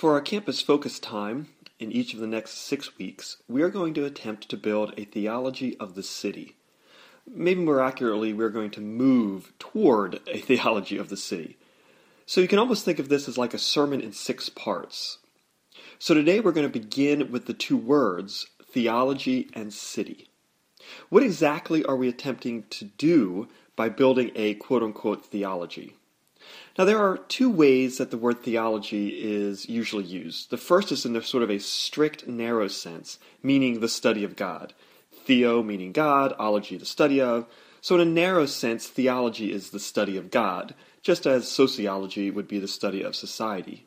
For our campus focus time in each of the next six weeks, we are going to attempt to build a theology of the city. Maybe more accurately, we're going to move toward a theology of the city. So you can almost think of this as like a sermon in six parts. So today we're going to begin with the two words, theology and city. What exactly are we attempting to do by building a quote unquote theology? Now, there are two ways that the word theology is usually used. The first is in a sort of a strict, narrow sense, meaning the study of God. Theo meaning God, ology the study of. So, in a narrow sense, theology is the study of God, just as sociology would be the study of society.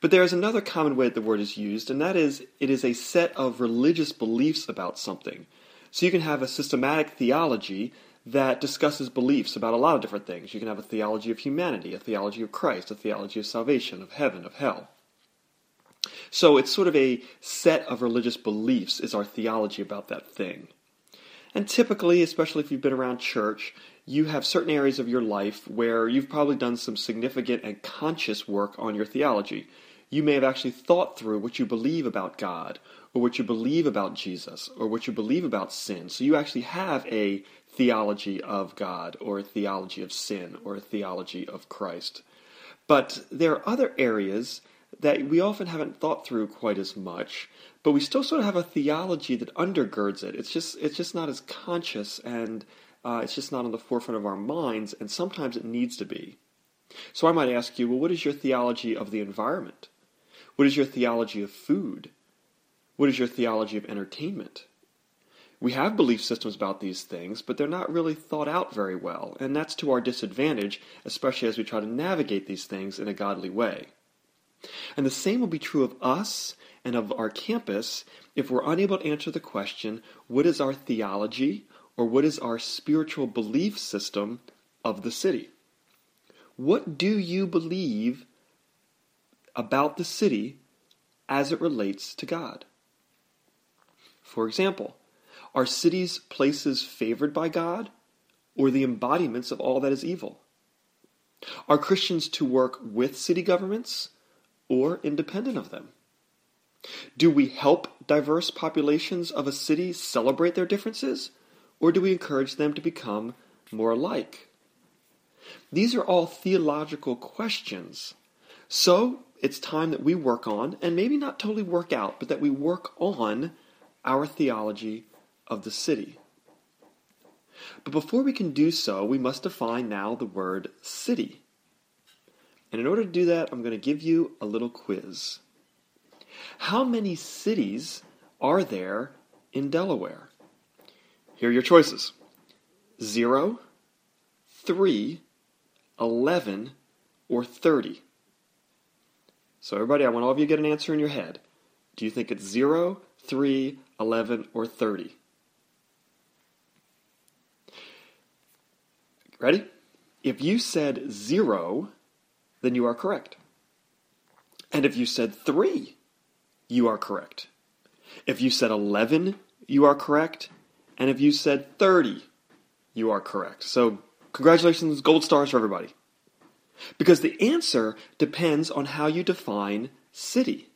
But there is another common way that the word is used, and that is it is a set of religious beliefs about something. So you can have a systematic theology that discusses beliefs about a lot of different things. You can have a theology of humanity, a theology of Christ, a theology of salvation, of heaven, of hell. So it's sort of a set of religious beliefs is our theology about that thing. And typically, especially if you've been around church, you have certain areas of your life where you've probably done some significant and conscious work on your theology. You may have actually thought through what you believe about God, or what you believe about Jesus, or what you believe about sin. So you actually have a theology of God, or a theology of sin, or a theology of Christ. But there are other areas that we often haven't thought through quite as much, but we still sort of have a theology that undergirds it. It's just it's just not as conscious and uh, it's just not on the forefront of our minds, and sometimes it needs to be. So I might ask you, well, what is your theology of the environment? What is your theology of food? What is your theology of entertainment? We have belief systems about these things, but they're not really thought out very well, and that's to our disadvantage, especially as we try to navigate these things in a godly way. And the same will be true of us and of our campus if we're unable to answer the question what is our theology or what is our spiritual belief system of the city? What do you believe about the city as it relates to God? For example, are cities places favored by God or the embodiments of all that is evil? Are Christians to work with city governments or independent of them? Do we help diverse populations of a city celebrate their differences or do we encourage them to become more alike? These are all theological questions. So it's time that we work on, and maybe not totally work out, but that we work on our theology of the city. But before we can do so, we must define now the word city. And in order to do that, I'm going to give you a little quiz. How many cities are there in Delaware? Here are your choices 0, 3, 11, or 30. So, everybody, I want all of you to get an answer in your head. Do you think it's 0, 3, 11, or 30? Ready? If you said zero, then you are correct. And if you said three, you are correct. If you said 11, you are correct. And if you said 30, you are correct. So, congratulations, gold stars for everybody. Because the answer depends on how you define city.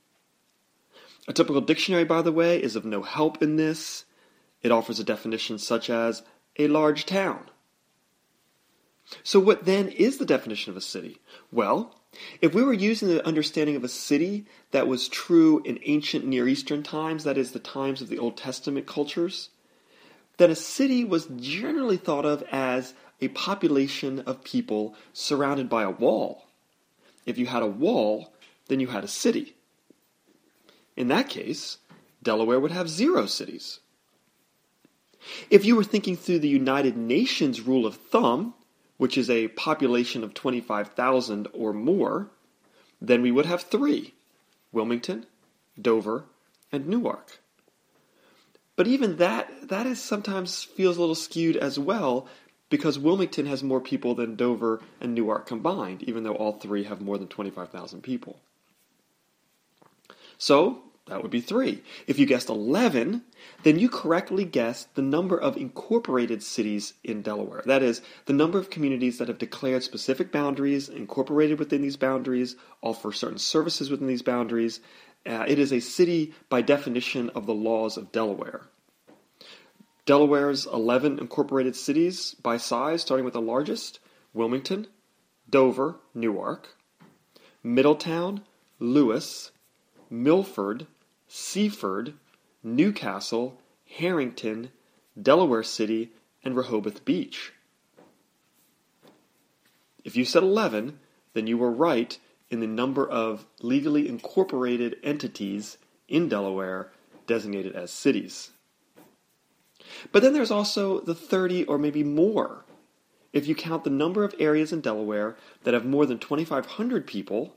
A typical dictionary, by the way, is of no help in this. It offers a definition such as a large town. So, what then is the definition of a city? Well, if we were using the understanding of a city that was true in ancient Near Eastern times, that is, the times of the Old Testament cultures, then a city was generally thought of as a population of people surrounded by a wall. If you had a wall, then you had a city. In that case, Delaware would have zero cities. If you were thinking through the United Nations rule of thumb, which is a population of 25,000 or more, then we would have three Wilmington, Dover, and Newark. But even that, that is sometimes feels a little skewed as well because Wilmington has more people than Dover and Newark combined, even though all three have more than 25,000 people. So, that would be three. If you guessed 11, then you correctly guessed the number of incorporated cities in Delaware. That is, the number of communities that have declared specific boundaries, incorporated within these boundaries, offer certain services within these boundaries. Uh, it is a city by definition of the laws of Delaware. Delaware's 11 incorporated cities by size, starting with the largest Wilmington, Dover, Newark, Middletown, Lewes, Milford, Seaford, Newcastle, Harrington, Delaware City, and Rehoboth Beach. If you said 11, then you were right in the number of legally incorporated entities in Delaware designated as cities. But then there's also the 30 or maybe more. If you count the number of areas in Delaware that have more than 2,500 people,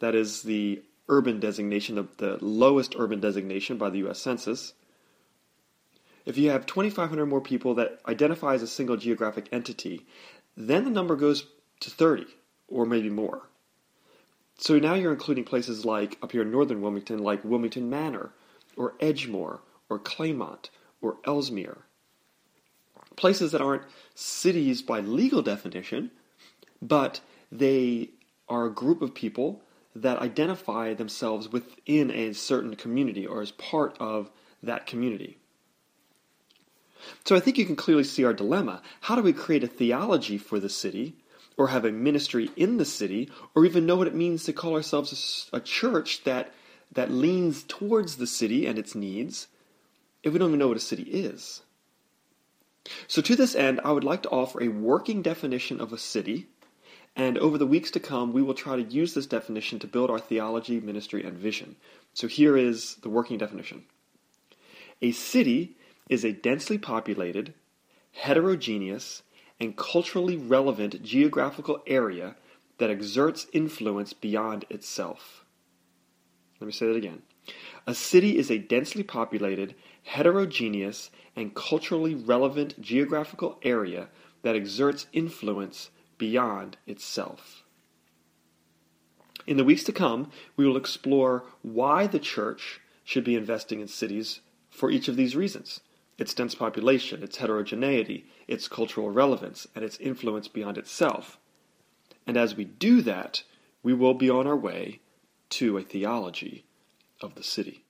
that is the urban designation, the, the lowest urban designation by the US Census. If you have 2,500 more people that identify as a single geographic entity, then the number goes to 30 or maybe more. So now you're including places like up here in northern Wilmington, like Wilmington Manor, or Edgemoor, or Claymont, or Elsmere. Places that aren't cities by legal definition, but they are a group of people that identify themselves within a certain community or as part of that community. So I think you can clearly see our dilemma. How do we create a theology for the city, or have a ministry in the city, or even know what it means to call ourselves a, church that, that leans towards the city and its needs, if we don't even know what a city is? So, to this end, I would like to offer a working definition of a city and over the weeks to come, we will try to use this definition to build our theology, ministry, and vision. So here is the working definition A city is a densely populated, heterogeneous, and culturally relevant geographical area that exerts influence beyond itself. Let me say that again. A city is a densely populated, heterogeneous, and culturally relevant geographical area that exerts influence beyond itself. In the weeks to come, we will explore why the church should be investing in cities for each of these reasons its dense population, its heterogeneity, its cultural relevance, and its influence beyond itself. And as we do that, we will be on our way to a theology of the city.